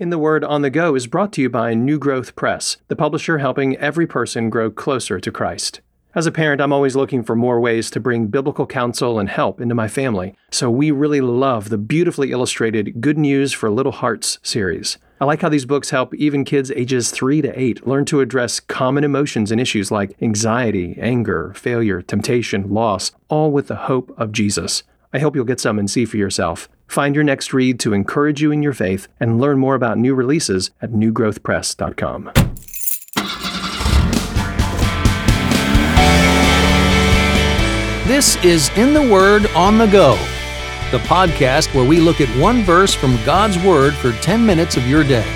In the Word on the Go is brought to you by New Growth Press, the publisher helping every person grow closer to Christ. As a parent, I'm always looking for more ways to bring biblical counsel and help into my family, so we really love the beautifully illustrated Good News for Little Hearts series. I like how these books help even kids ages 3 to 8 learn to address common emotions and issues like anxiety, anger, failure, temptation, loss, all with the hope of Jesus. I hope you'll get some and see for yourself. Find your next read to encourage you in your faith and learn more about new releases at newgrowthpress.com. This is In the Word on the Go, the podcast where we look at one verse from God's Word for 10 minutes of your day.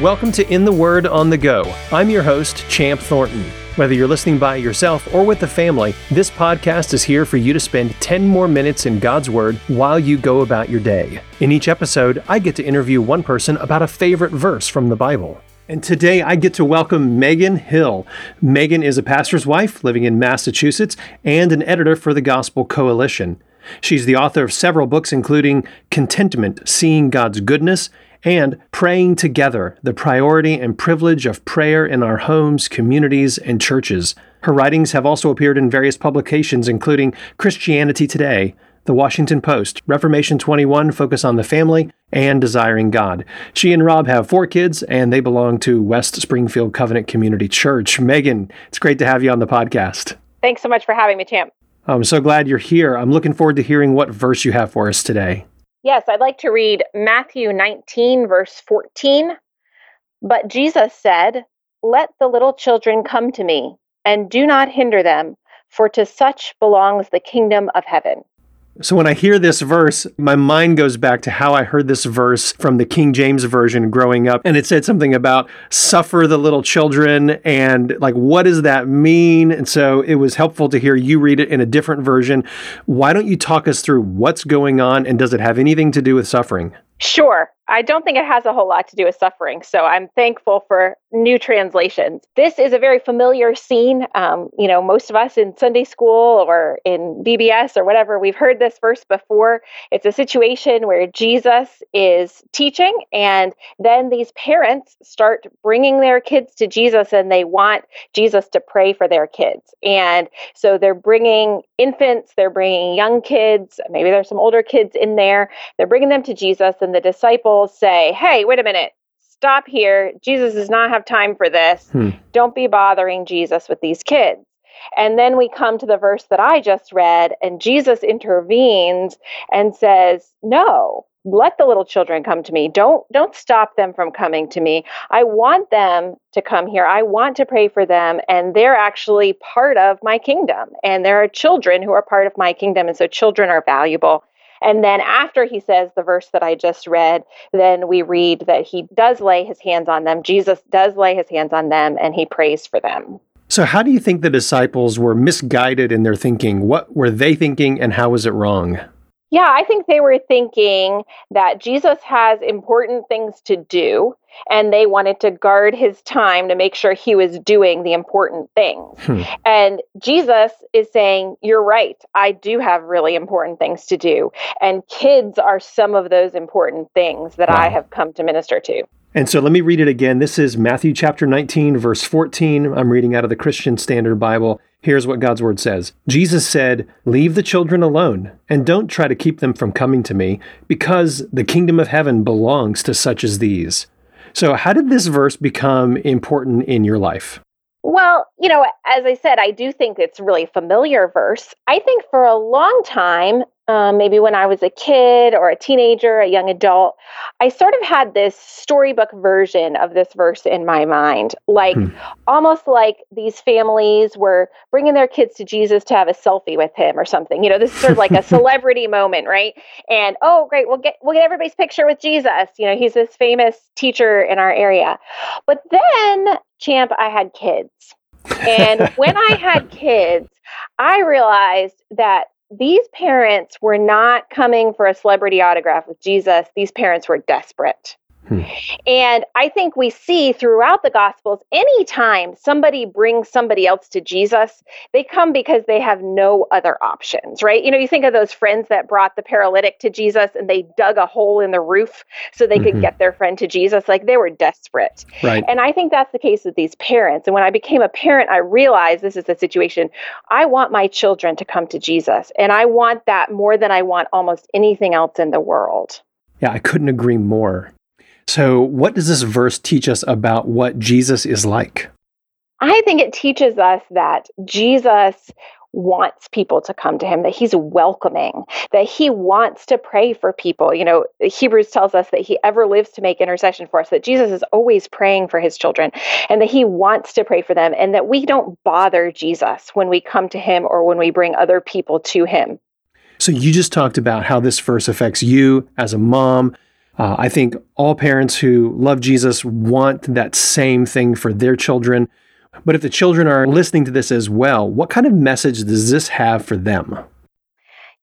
Welcome to In the Word on the Go. I'm your host, Champ Thornton. Whether you're listening by yourself or with the family, this podcast is here for you to spend 10 more minutes in God's Word while you go about your day. In each episode, I get to interview one person about a favorite verse from the Bible. And today I get to welcome Megan Hill. Megan is a pastor's wife living in Massachusetts and an editor for the Gospel Coalition. She's the author of several books, including Contentment Seeing God's Goodness and Praying Together The Priority and Privilege of Prayer in Our Homes, Communities, and Churches. Her writings have also appeared in various publications, including Christianity Today, The Washington Post, Reformation 21 Focus on the Family, and Desiring God. She and Rob have four kids, and they belong to West Springfield Covenant Community Church. Megan, it's great to have you on the podcast. Thanks so much for having me, Champ. I'm so glad you're here. I'm looking forward to hearing what verse you have for us today. Yes, I'd like to read Matthew 19, verse 14. But Jesus said, Let the little children come to me, and do not hinder them, for to such belongs the kingdom of heaven. So when I hear this verse, my mind goes back to how I heard this verse from the King James Version growing up. And it said something about suffer the little children and like, what does that mean? And so it was helpful to hear you read it in a different version. Why don't you talk us through what's going on and does it have anything to do with suffering? Sure. I don't think it has a whole lot to do with suffering. So I'm thankful for new translations. This is a very familiar scene. Um, you know, most of us in Sunday school or in VBS or whatever, we've heard this verse before. It's a situation where Jesus is teaching, and then these parents start bringing their kids to Jesus and they want Jesus to pray for their kids. And so they're bringing infants, they're bringing young kids, maybe there's some older kids in there. They're bringing them to Jesus, and the disciples say, Hey, wait a minute stop here. Jesus does not have time for this. Hmm. Don't be bothering Jesus with these kids. And then we come to the verse that I just read, and Jesus intervenes and says, No, let the little children come to me. Don't don't stop them from coming to me. I want them to come here. I want to pray for them and they're actually part of my kingdom. And there are children who are part of my kingdom and so children are valuable. And then after he says the verse that I just read, then we read that he does lay his hands on them. Jesus does lay his hands on them and he prays for them. So, how do you think the disciples were misguided in their thinking? What were they thinking and how was it wrong? Yeah, I think they were thinking that Jesus has important things to do, and they wanted to guard his time to make sure he was doing the important things. Hmm. And Jesus is saying, You're right. I do have really important things to do. And kids are some of those important things that wow. I have come to minister to. And so let me read it again. This is Matthew chapter 19, verse 14. I'm reading out of the Christian Standard Bible. Here's what God's word says Jesus said, Leave the children alone, and don't try to keep them from coming to me, because the kingdom of heaven belongs to such as these. So, how did this verse become important in your life? Well, you know, as I said, I do think it's really familiar verse. I think for a long time, um, maybe when I was a kid or a teenager, a young adult, I sort of had this storybook version of this verse in my mind, like hmm. almost like these families were bringing their kids to Jesus to have a selfie with him or something. You know, this is sort of like a celebrity moment, right? And oh, great, we'll get we'll get everybody's picture with Jesus. You know, he's this famous teacher in our area. But then, champ, I had kids. And when I had kids, I realized that these parents were not coming for a celebrity autograph with Jesus. These parents were desperate. Hmm. And I think we see throughout the Gospels, anytime somebody brings somebody else to Jesus, they come because they have no other options, right? You know, you think of those friends that brought the paralytic to Jesus and they dug a hole in the roof so they mm-hmm. could get their friend to Jesus. Like they were desperate. Right. And I think that's the case with these parents. And when I became a parent, I realized this is the situation. I want my children to come to Jesus. And I want that more than I want almost anything else in the world. Yeah, I couldn't agree more. So, what does this verse teach us about what Jesus is like? I think it teaches us that Jesus wants people to come to him, that he's welcoming, that he wants to pray for people. You know, Hebrews tells us that he ever lives to make intercession for us, that Jesus is always praying for his children, and that he wants to pray for them, and that we don't bother Jesus when we come to him or when we bring other people to him. So, you just talked about how this verse affects you as a mom uh, I think all parents who love Jesus want that same thing for their children. But if the children are listening to this as well, what kind of message does this have for them?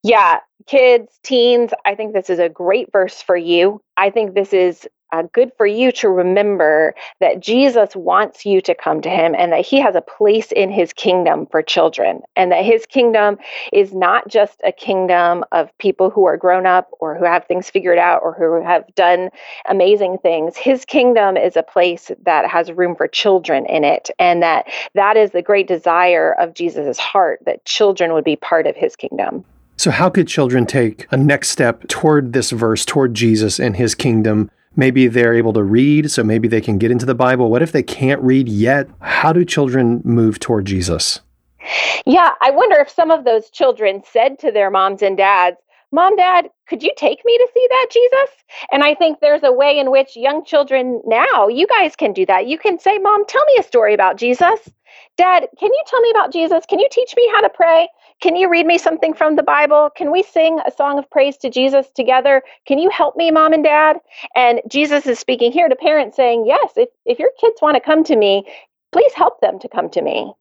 Yeah, kids, teens, I think this is a great verse for you. I think this is uh, good for you to remember that Jesus wants you to come to him and that he has a place in his kingdom for children, and that his kingdom is not just a kingdom of people who are grown up or who have things figured out or who have done amazing things. His kingdom is a place that has room for children in it, and that that is the great desire of Jesus' heart that children would be part of his kingdom. So, how could children take a next step toward this verse, toward Jesus and his kingdom? Maybe they're able to read, so maybe they can get into the Bible. What if they can't read yet? How do children move toward Jesus? Yeah, I wonder if some of those children said to their moms and dads, Mom, Dad, could you take me to see that Jesus? And I think there's a way in which young children now, you guys can do that. You can say, Mom, tell me a story about Jesus. Dad, can you tell me about Jesus? Can you teach me how to pray? Can you read me something from the Bible? Can we sing a song of praise to Jesus together? Can you help me, mom and dad? And Jesus is speaking here to parents saying, Yes, if, if your kids want to come to me, please help them to come to me.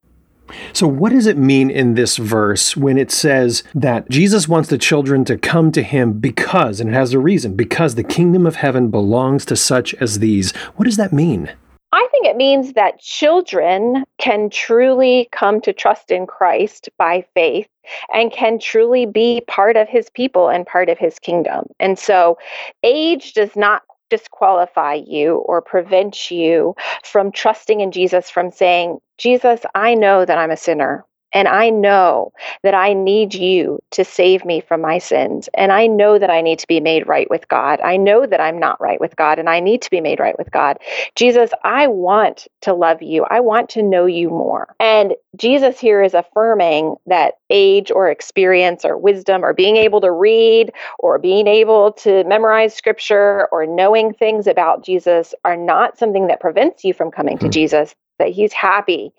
So, what does it mean in this verse when it says that Jesus wants the children to come to him because, and it has a reason, because the kingdom of heaven belongs to such as these? What does that mean? Think it means that children can truly come to trust in Christ by faith and can truly be part of his people and part of his kingdom. And so age does not disqualify you or prevent you from trusting in Jesus, from saying, Jesus, I know that I'm a sinner. And I know that I need you to save me from my sins. And I know that I need to be made right with God. I know that I'm not right with God and I need to be made right with God. Jesus, I want to love you. I want to know you more. And Jesus here is affirming that age or experience or wisdom or being able to read or being able to memorize scripture or knowing things about Jesus are not something that prevents you from coming to hmm. Jesus, that he's happy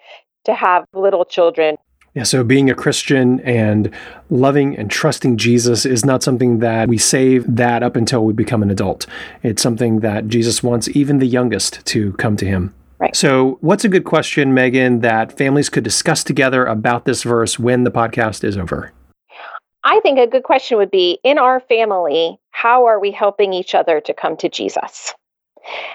to have little children yeah, so being a Christian and loving and trusting Jesus is not something that we save that up until we become an adult. It's something that Jesus wants even the youngest to come to him. Right. So, what's a good question, Megan, that families could discuss together about this verse when the podcast is over? I think a good question would be in our family, how are we helping each other to come to Jesus?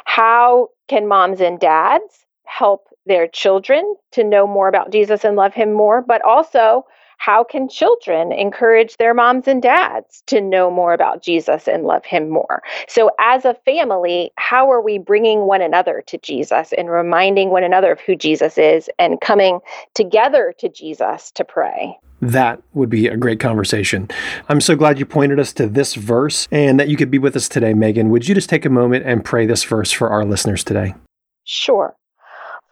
How can moms and dads help their children to know more about Jesus and love him more, but also how can children encourage their moms and dads to know more about Jesus and love him more? So, as a family, how are we bringing one another to Jesus and reminding one another of who Jesus is and coming together to Jesus to pray? That would be a great conversation. I'm so glad you pointed us to this verse and that you could be with us today, Megan. Would you just take a moment and pray this verse for our listeners today? Sure.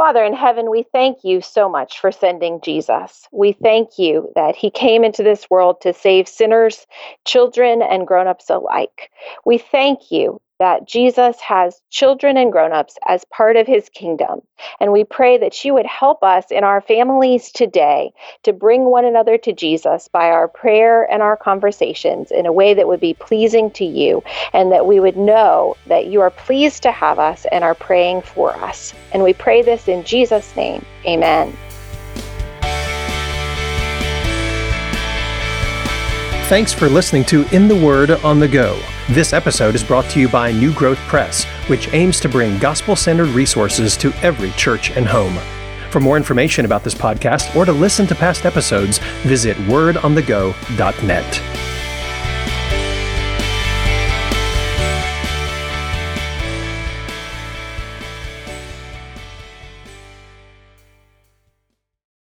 Father in heaven, we thank you so much for sending Jesus. We thank you that he came into this world to save sinners, children, and grown-ups alike. We thank you that Jesus has children and grown-ups as part of his kingdom. And we pray that you would help us in our families today to bring one another to Jesus by our prayer and our conversations in a way that would be pleasing to you and that we would know that you are pleased to have us and are praying for us. And we pray this in Jesus' name. Amen. Thanks for listening to In the Word on the Go This episode is brought to you by New Growth Press, which aims to bring gospel centered resources to every church and home. For more information about this podcast or to listen to past episodes, visit wordonthego.net.